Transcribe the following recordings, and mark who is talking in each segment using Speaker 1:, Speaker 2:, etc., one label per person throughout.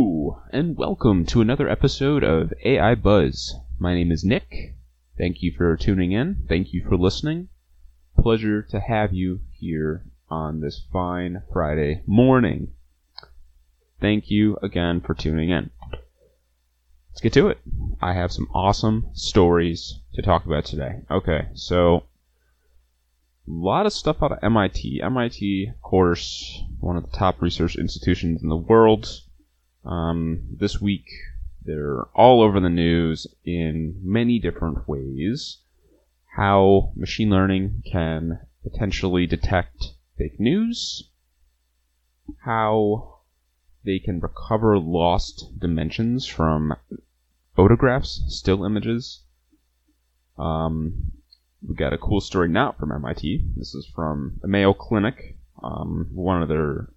Speaker 1: And welcome to another episode of AI Buzz. My name is Nick. Thank you for tuning in. Thank you for listening. Pleasure to have you here on this fine Friday morning. Thank you again for tuning in. Let's get to it. I have some awesome stories to talk about today. Okay, so a lot of stuff out of MIT. MIT, of course, one of the top research institutions in the world. Um, this week, they're all over the news in many different ways. How machine learning can potentially detect fake news, how they can recover lost dimensions from photographs, still images. Um, we got a cool story not from MIT. This is from the Mayo Clinic. Um, one of their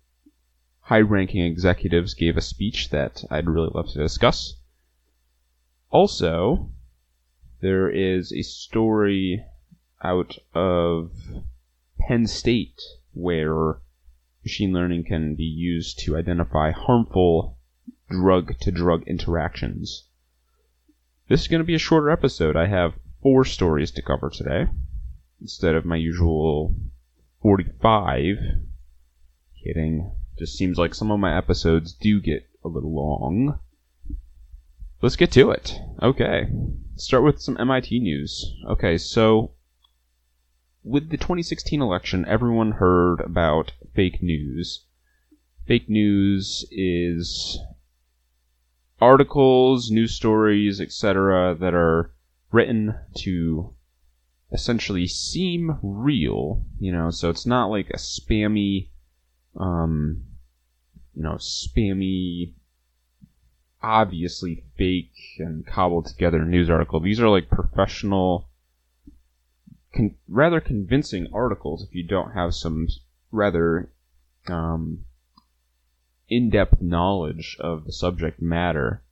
Speaker 1: high-ranking executives gave a speech that I'd really love to discuss. Also, there is a story out of Penn State where machine learning can be used to identify harmful drug to drug interactions. This is going to be a shorter episode. I have four stories to cover today instead of my usual 45. Kidding. Just seems like some of my episodes do get a little long. Let's get to it. Okay. Start with some MIT news. Okay, so with the 2016 election, everyone heard about fake news. Fake news is articles, news stories, etc., that are written to essentially seem real, you know, so it's not like a spammy, um, you know, spammy, obviously fake and cobbled together news article. These are like professional, con- rather convincing articles if you don't have some rather um, in-depth knowledge of the subject matter.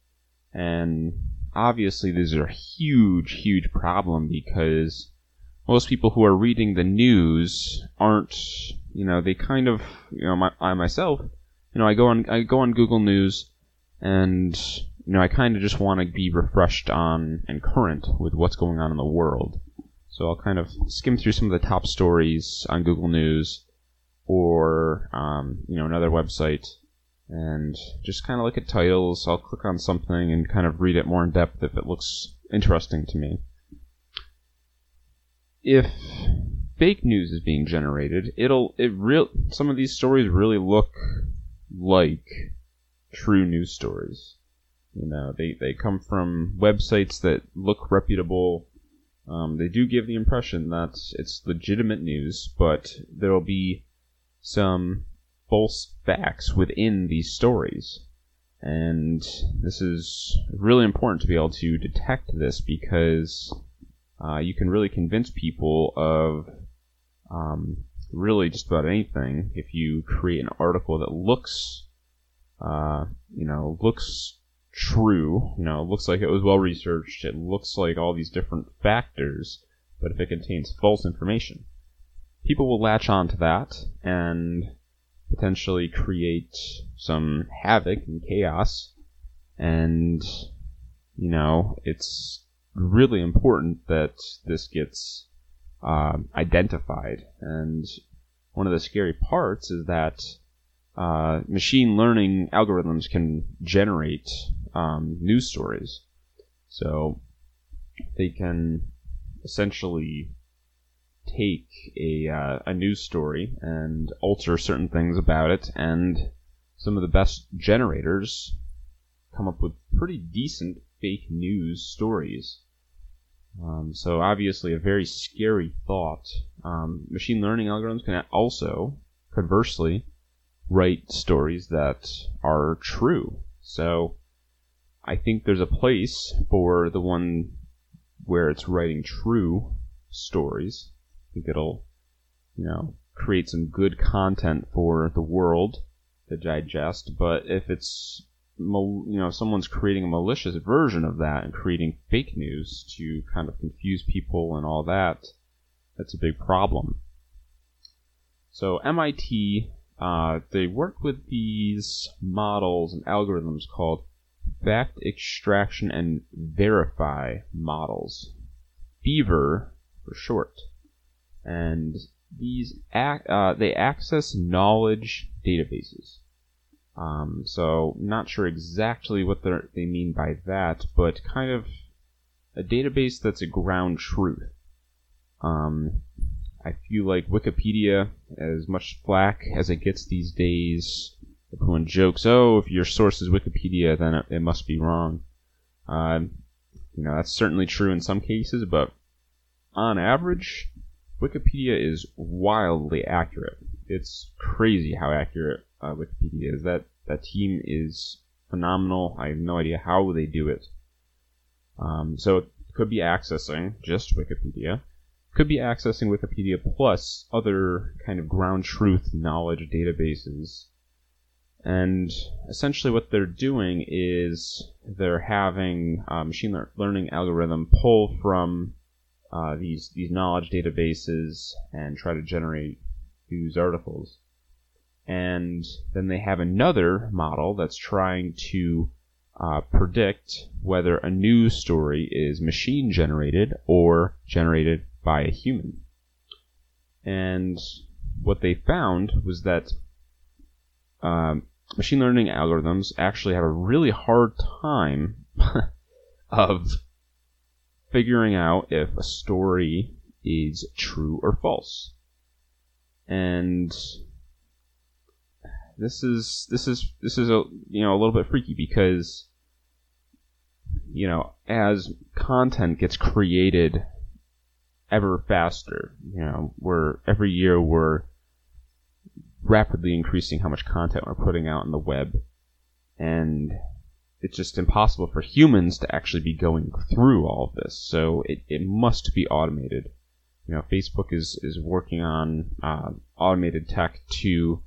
Speaker 1: And obviously, these are a huge, huge problem because most people who are reading the news aren't, you know, they kind of, you know, my, I myself, you know, I go on, I go on Google News, and you know, I kind of just want to be refreshed on and current with what's going on in the world. So I'll kind of skim through some of the top stories on Google News or um, you know another website and just kind of look at titles. I'll click on something and kind of read it more in depth if it looks interesting to me. If fake news is being generated, it'll it real some of these stories really look like true news stories. You know, they, they come from websites that look reputable. Um, they do give the impression that it's legitimate news, but there'll be some false facts within these stories. And this is really important to be able to detect this because uh, you can really convince people of um, really just about anything if you create an article that looks, uh, you know, looks true. You know, looks like it was well researched. It looks like all these different factors, but if it contains false information, people will latch on to that and potentially create some havoc and chaos. And, you know, it's really important that this gets uh, identified. And one of the scary parts is that uh, machine learning algorithms can generate um, news stories. So they can essentially take a, uh, a news story and alter certain things about it, and some of the best generators come up with pretty decent fake news stories. Um, so obviously a very scary thought. Um, machine learning algorithms can also, conversely, write stories that are true. So I think there's a place for the one where it's writing true stories. I think it'll, you know, create some good content for the world to digest. But if it's, you know, someone's creating a malicious version of that and creating fake news to kind of confuse people and all that, that's a big problem. So MIT uh, they work with these models and algorithms called fact extraction and verify models, Fever for short. And these ac- uh, they access knowledge databases. Um, so not sure exactly what they mean by that, but kind of a database that's a ground truth. Um, I feel like Wikipedia, as much flack as it gets these days, everyone jokes, "Oh, if your source is Wikipedia, then it, it must be wrong." Uh, you know, that's certainly true in some cases, but on average, Wikipedia is wildly accurate. It's crazy how accurate uh, Wikipedia is. That that team is phenomenal. I have no idea how they do it. Um, so it could be accessing just Wikipedia, could be accessing Wikipedia plus other kind of ground truth knowledge databases. And essentially, what they're doing is they're having a machine learning algorithm pull from uh, these these knowledge databases and try to generate news articles. And then they have another model that's trying to uh, predict whether a news story is machine generated or generated by a human. And what they found was that um, machine learning algorithms actually have a really hard time of figuring out if a story is true or false. And this is this is this is a you know a little bit freaky because you know as content gets created ever faster, you know, we're every year we're rapidly increasing how much content we're putting out on the web and it's just impossible for humans to actually be going through all of this. So it, it must be automated. You know, Facebook is, is working on uh, automated tech to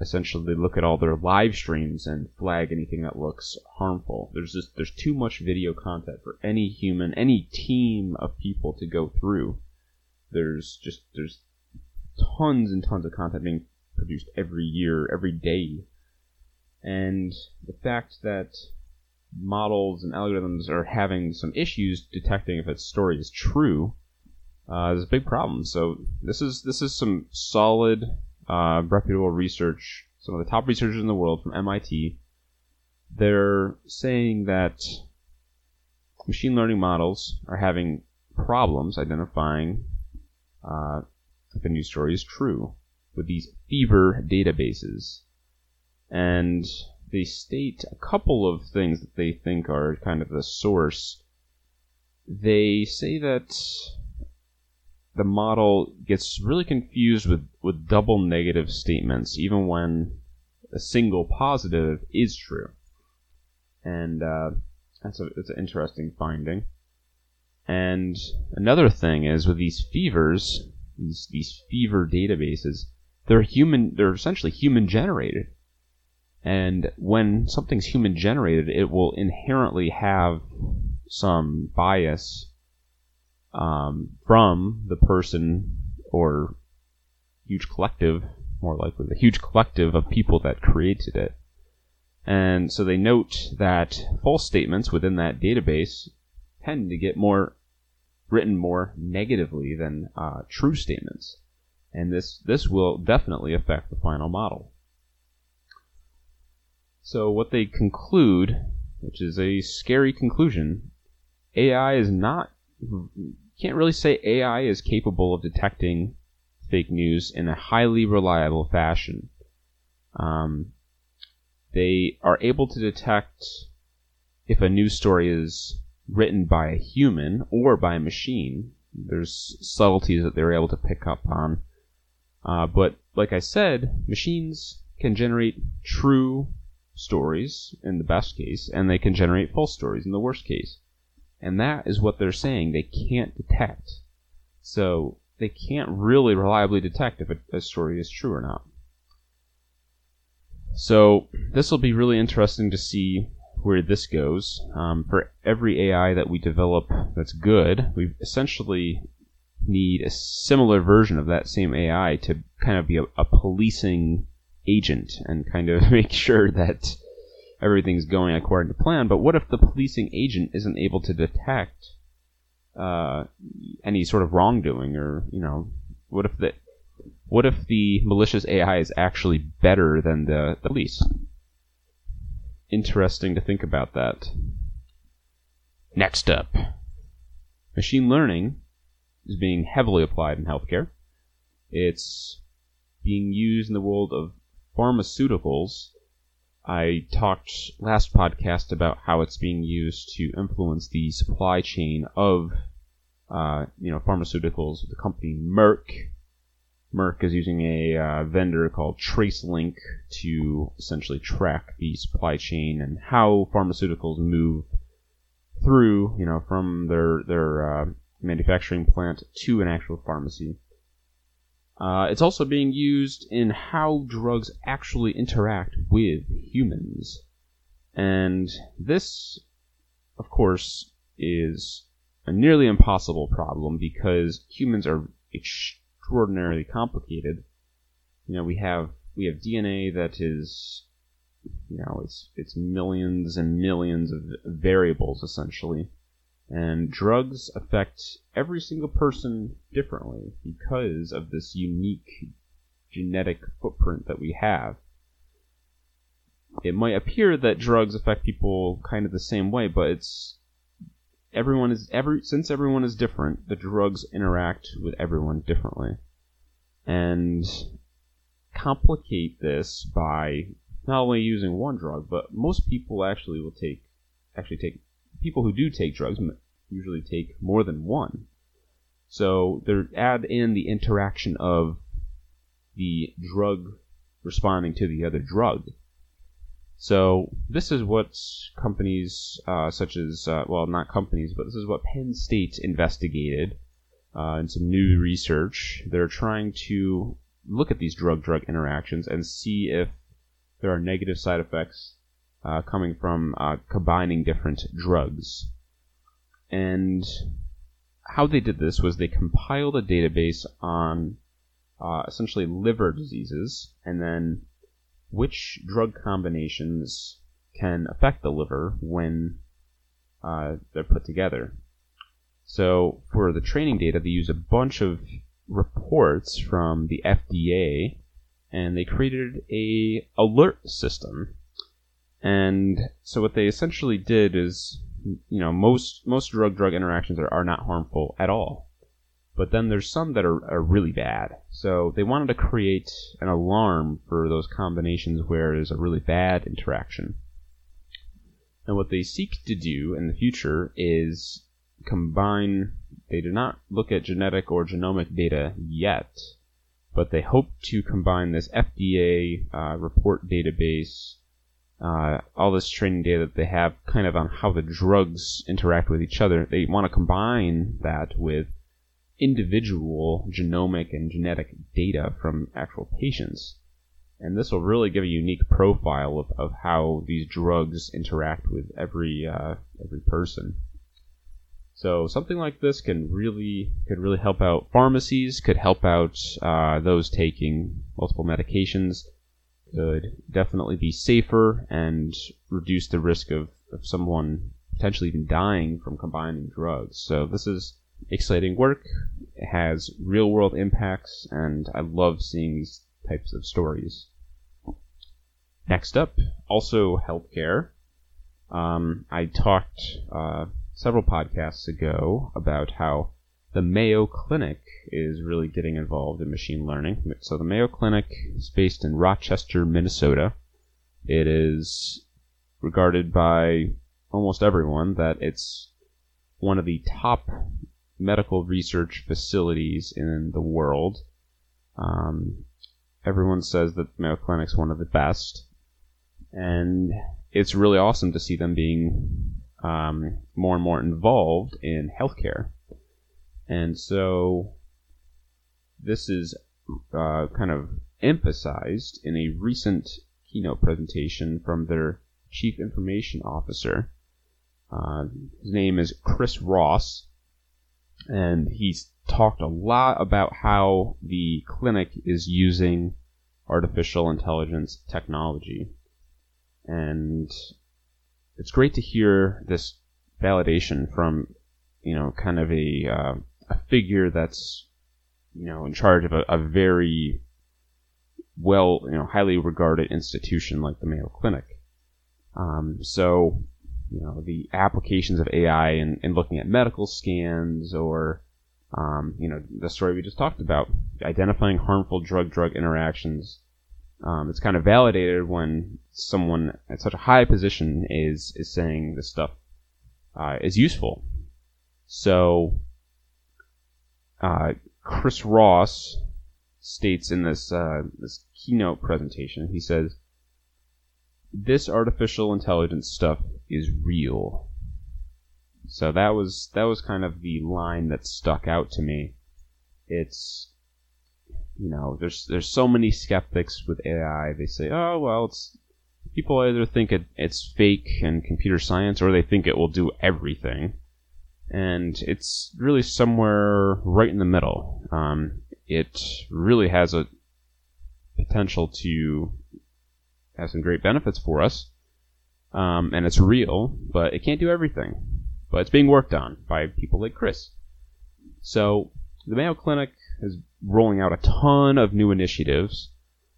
Speaker 1: essentially look at all their live streams and flag anything that looks harmful. There's just there's too much video content for any human, any team of people to go through. There's just there's tons and tons of content being produced every year, every day. And the fact that models and algorithms are having some issues detecting if a story is true uh, is a big problem. So this is this is some solid, uh, reputable research. Some of the top researchers in the world from MIT. They're saying that machine learning models are having problems identifying uh, if a news story is true with these fever databases. And they state a couple of things that they think are kind of the source. They say that the model gets really confused with, with double negative statements, even when a single positive is true. And uh, that's, a, that's an interesting finding. And another thing is with these fevers, these, these fever databases, they're human, they're essentially human generated. And when something's human generated, it will inherently have some bias um, from the person or huge collective, more likely the huge collective of people that created it. And so they note that false statements within that database tend to get more written more negatively than uh, true statements, and this this will definitely affect the final model. So what they conclude, which is a scary conclusion, AI is not can't really say AI is capable of detecting fake news in a highly reliable fashion. Um, they are able to detect if a news story is written by a human or by a machine. There's subtleties that they're able to pick up on. Uh, but like I said, machines can generate true stories in the best case, and they can generate false stories in the worst case. And that is what they're saying they can't detect. So they can't really reliably detect if a, a story is true or not. So this will be really interesting to see where this goes. Um, for every AI that we develop that's good, we essentially need a similar version of that same AI to kind of be a, a policing agent and kind of make sure that everything's going according to plan. But what if the policing agent isn't able to detect uh, any sort of wrongdoing, or you know, what if the what if the malicious AI is actually better than the, the police? Interesting to think about that. Next up, machine learning is being heavily applied in healthcare. It's being used in the world of pharmaceuticals. I talked last podcast about how it's being used to influence the supply chain of, uh, you know, pharmaceuticals. The company Merck. Merck is using a uh, vendor called TraceLink to essentially track the supply chain and how pharmaceuticals move through, you know, from their their uh, manufacturing plant to an actual pharmacy. Uh, it's also being used in how drugs actually interact with humans. And this, of course, is a nearly impossible problem because humans are extraordinarily complicated. You know, we have we have DNA that is, you know, it's it's millions and millions of variables essentially. And drugs affect every single person differently because of this unique genetic footprint that we have. It might appear that drugs affect people kind of the same way, but it's everyone is every since everyone is different, the drugs interact with everyone differently. And complicate this by not only using one drug, but most people actually will take actually take people who do take drugs usually take more than one. So they add in the interaction of the drug responding to the other drug. So this is what companies uh, such as uh, well, not companies, but this is what Penn State investigated uh, in some new research. They're trying to look at these drug-drug interactions and see if there are negative side effects uh, coming from uh, combining different drugs. And how they did this was they compiled a database on uh, essentially liver diseases and then which drug combinations can affect the liver when uh, they're put together. So for the training data, they use a bunch of reports from the FDA, and they created a alert system. And so what they essentially did is you know most most drug drug interactions are, are not harmful at all. But then there's some that are, are really bad. So they wanted to create an alarm for those combinations where there's a really bad interaction. And what they seek to do in the future is combine they do not look at genetic or genomic data yet but they hope to combine this fda uh, report database uh, all this training data that they have kind of on how the drugs interact with each other, they want to combine that with individual genomic and genetic data from actual patients. And this will really give a unique profile of, of how these drugs interact with every uh, every person. So something like this can really could really help out pharmacies, could help out uh, those taking multiple medications, could definitely be safer and reduce the risk of, of someone potentially even dying from combining drugs. So this is exciting work. It has real world impacts, and I love seeing these types of stories. Next up, also healthcare. Um, I talked uh, several podcasts ago about how the Mayo Clinic is really getting involved in machine learning. So the Mayo Clinic is based in Rochester, Minnesota. It is regarded by almost everyone that it's one of the top medical research facilities in the world. Um, everyone says that Mayo Clinic's one of the best, and it's really awesome to see them being um, more and more involved in healthcare. And so this is uh, kind of emphasized in a recent keynote presentation from their chief information officer. Uh, his name is Cris Ross, and he's talked a lot about how the clinic is using artificial intelligence technology. And it's great to hear this validation from, you know, kind of a, uh, a figure that's, you know, in charge of a, a very well, you know, highly regarded institution like the Mayo Clinic. Um, so, you know, the applications of AI in, in looking at medical scans or, um, you know, the story we just talked about, identifying harmful drug-drug interactions. Um, it's kind of validated when someone at such a high position is is saying this stuff uh, is useful. So, uh, Cris Ross states in this uh, this keynote presentation, he says, "This artificial intelligence stuff is real." So that was that was kind of the line that stuck out to me. It's you know, there's there's so many skeptics with AI. They say, "Oh, well, it's people either think it, it's fake and computer science or they think it will do everything." And it's really somewhere right in the middle. Um, it really has a potential to have some great benefits for us, um, and it's real, but it can't do everything. But it's being worked on by people like Cris. So the Mayo Clinic is rolling out a ton of new initiatives,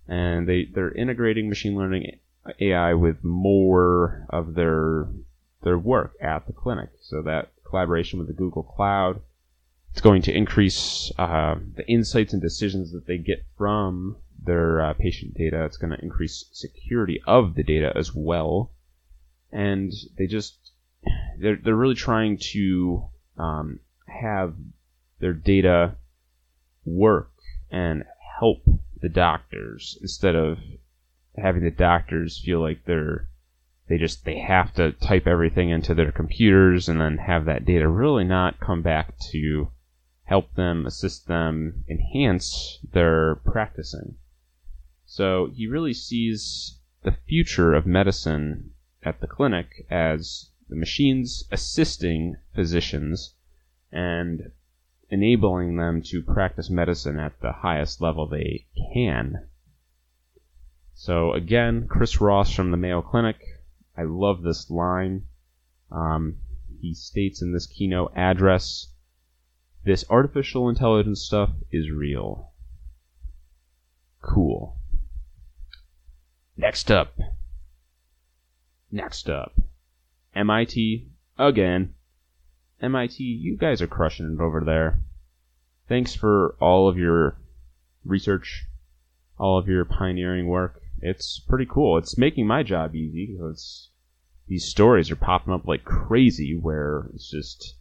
Speaker 1: and they they're integrating machine learning AI with more of their their work at the clinic. So that collaboration with the Google Cloud it's going to increase uh, the insights and decisions that they get from their uh, patient data. It's going to increase security of the data as well. And they just they're they're really trying to um, have their data work and help the doctors instead of having the doctors feel like they're they just they have to type everything into their computers and then have that data really not come back to help them, assist them, enhance their practicing. So he really sees the future of medicine at the clinic as the machines assisting physicians and enabling them to practice medicine at the highest level they can. So again, Cris Ross from the Mayo Clinic. I love this line. Um, he states in this keynote address this artificial intelligence stuff is real. Cool. Next up. Next up. MIT again. MIT, you guys are crushing it over there. Thanks for all of your research, all of your pioneering work. It's pretty cool. It's making my job easy because these stories are popping up like crazy where it's just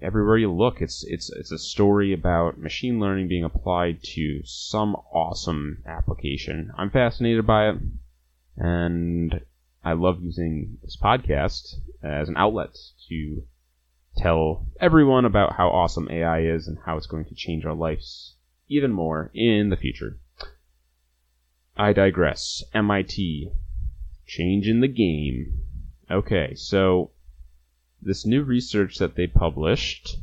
Speaker 1: everywhere you look, it's it's it's a story about machine learning being applied to some awesome application. I'm fascinated by it, and I love using this podcast as an outlet to tell everyone about how awesome AI is and how it's going to change our lives even more in the future. I digress. MIT. Change in the game. Okay, so this new research that they published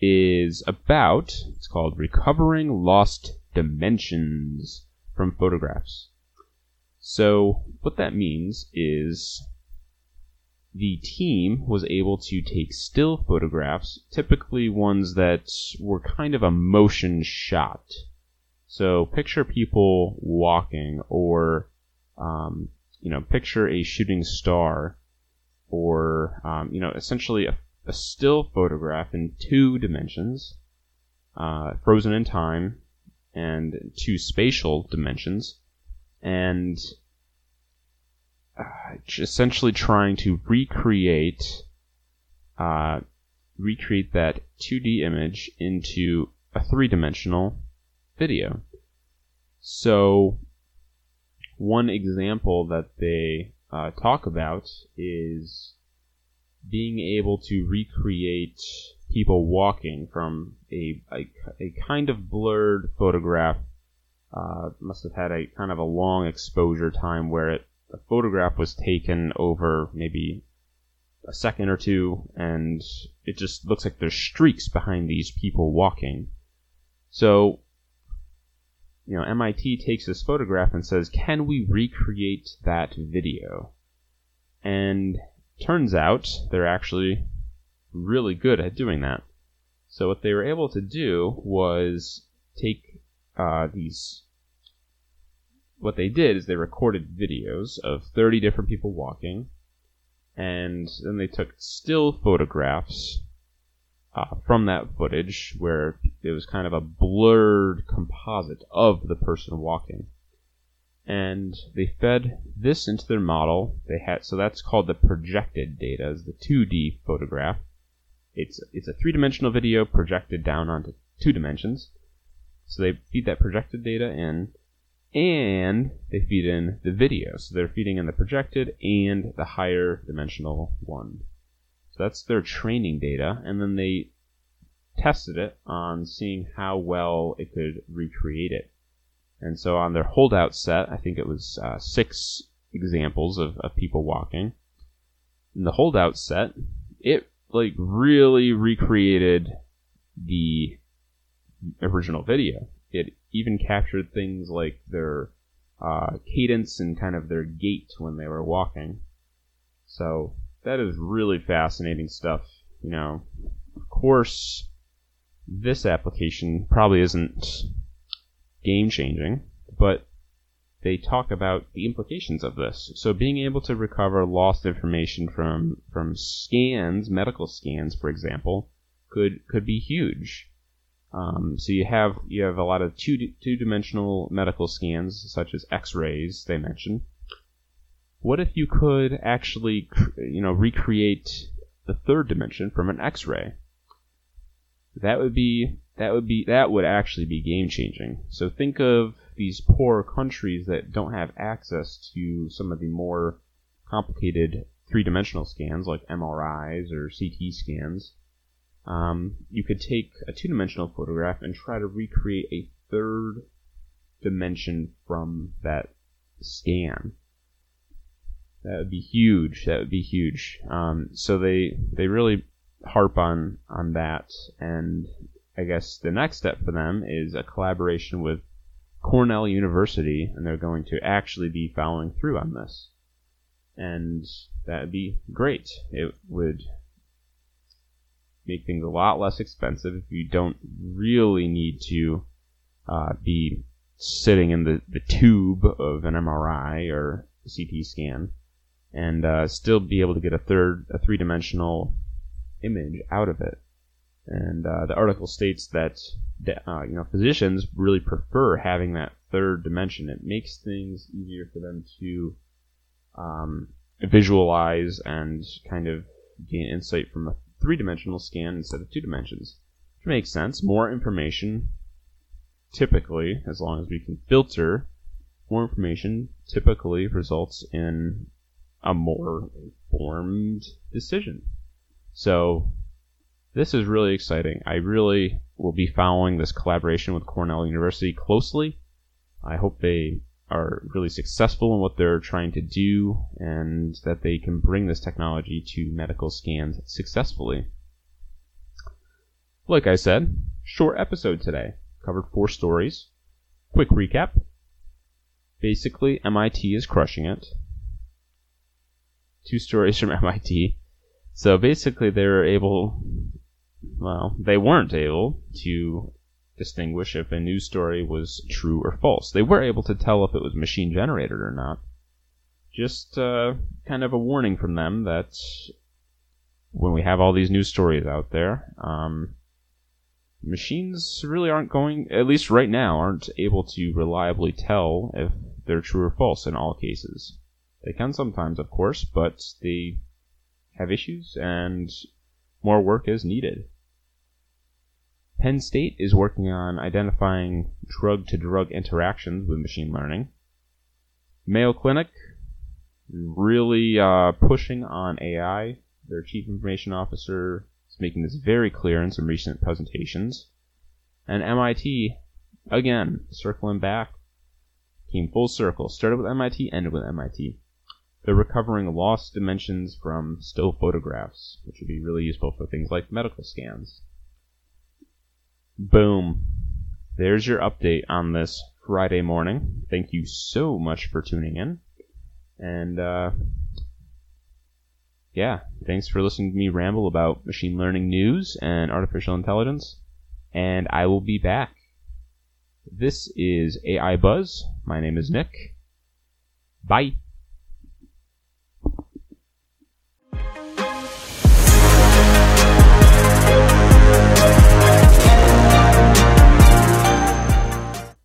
Speaker 1: is about, it's called Recovering Lost Dimensions from Photographs. So, what that means is the team was able to take still photographs, typically ones that were kind of a motion shot. So, picture people walking, or, um, you know, picture a shooting star or um, you know essentially a, a, still photograph in two dimensions, uh, frozen in time, and two spatial dimensions, and uh, essentially trying to recreate uh, recreate that 2D image into a three-dimensional video. So one example that they uh, talk about is being able to recreate people walking from a, a, a kind of blurred photograph. Uh, must have had a kind of a long exposure time where it, the photograph was taken over maybe a second or two, and it just looks like there's streaks behind these people walking. So you know, MIT takes this photograph and says, "Can we recreate that video?" And turns out they're actually really good at doing that. So what they were able to do was take uh, these. What they did is they recorded videos of 30 different people walking, and then they took still photographs uh, from that footage where it was kind of a blurred composite of the person walking. And they fed this into their model. They had so that's called the projected data, is the 2D photograph. It's it's a three-dimensional video projected down onto two dimensions. So they feed that projected data in, and they feed in the video. So they're feeding in the projected and the higher dimensional one. That's their training data, and then they tested it on seeing how well it could recreate it. And so on their holdout set, I think it was uh, six examples of, of people walking. In the holdout set, it like really recreated the original video. It even captured things like their uh, cadence and kind of their gait when they were walking. So that is really fascinating stuff. You know, of course, this application probably isn't game changing, but they talk about the implications of this. So being able to recover lost information from from scans, medical scans, for example, could could be huge. Um, so you have you have a lot of two two dimensional medical scans, such as X-rays. They mention what if you could actually, you know, recreate the third dimension from an X-ray? That would be that would be that would actually be game changing. So think of these poor countries that don't have access to some of the more complicated three dimensional scans like MRIs or CT scans. Um, you could take a two dimensional photograph and try to recreate a third dimension from that scan. That would be huge. That would be huge. Um, so they they really harp on on that, and I guess the next step for them is a collaboration with Cornell University, and they're going to actually be following through on this, and that would be great. It would make things a lot less expensive if you don't really need to uh, be sitting in the, the tube of an MRI or CT scan and uh, still be able to get a third, a three dimensional image out of it. And uh, the article states that uh, you know physicians really prefer having that third dimension. It makes things easier for them to um, visualize and kind of gain insight from a three dimensional scan instead of two dimensions, which makes sense. More information, typically, as long as we can filter, more information typically results in a more informed decision. So this is really exciting. I really will be following this collaboration with Cornell University closely. I hope they are really successful in what they're trying to do and that they can bring this technology to medical scans successfully. Like I said, short episode today. Covered four stories. Quick recap. Basically, MIT is crushing it two stories from MIT. So basically, they were able, well, they weren't able to distinguish if a news story was true or false. They were able to tell if it was machine generated or not. Just uh, kind of a warning from them that when we have all these news stories out there, um, machines really aren't going, at least right now, aren't able to reliably tell if they're true or false in all cases. They can sometimes, of course, but they have issues and more work is needed. Penn State is working on identifying drug to drug interactions with machine learning. Mayo Clinic really uh, pushing on AI. Their chief information officer is making this very clear in some recent presentations. And MIT, again, circling back, came full circle. Started with MIT, ended with MIT. They're recovering lost dimensions from still photographs, which would be really useful for things like medical scans. Boom. There's your update on this Friday morning. Thank you so much for tuning in. And, uh, yeah, thanks for listening to me ramble about machine learning news and artificial intelligence. And I will be back. This is AI Buzz. My name is Nick. Bye.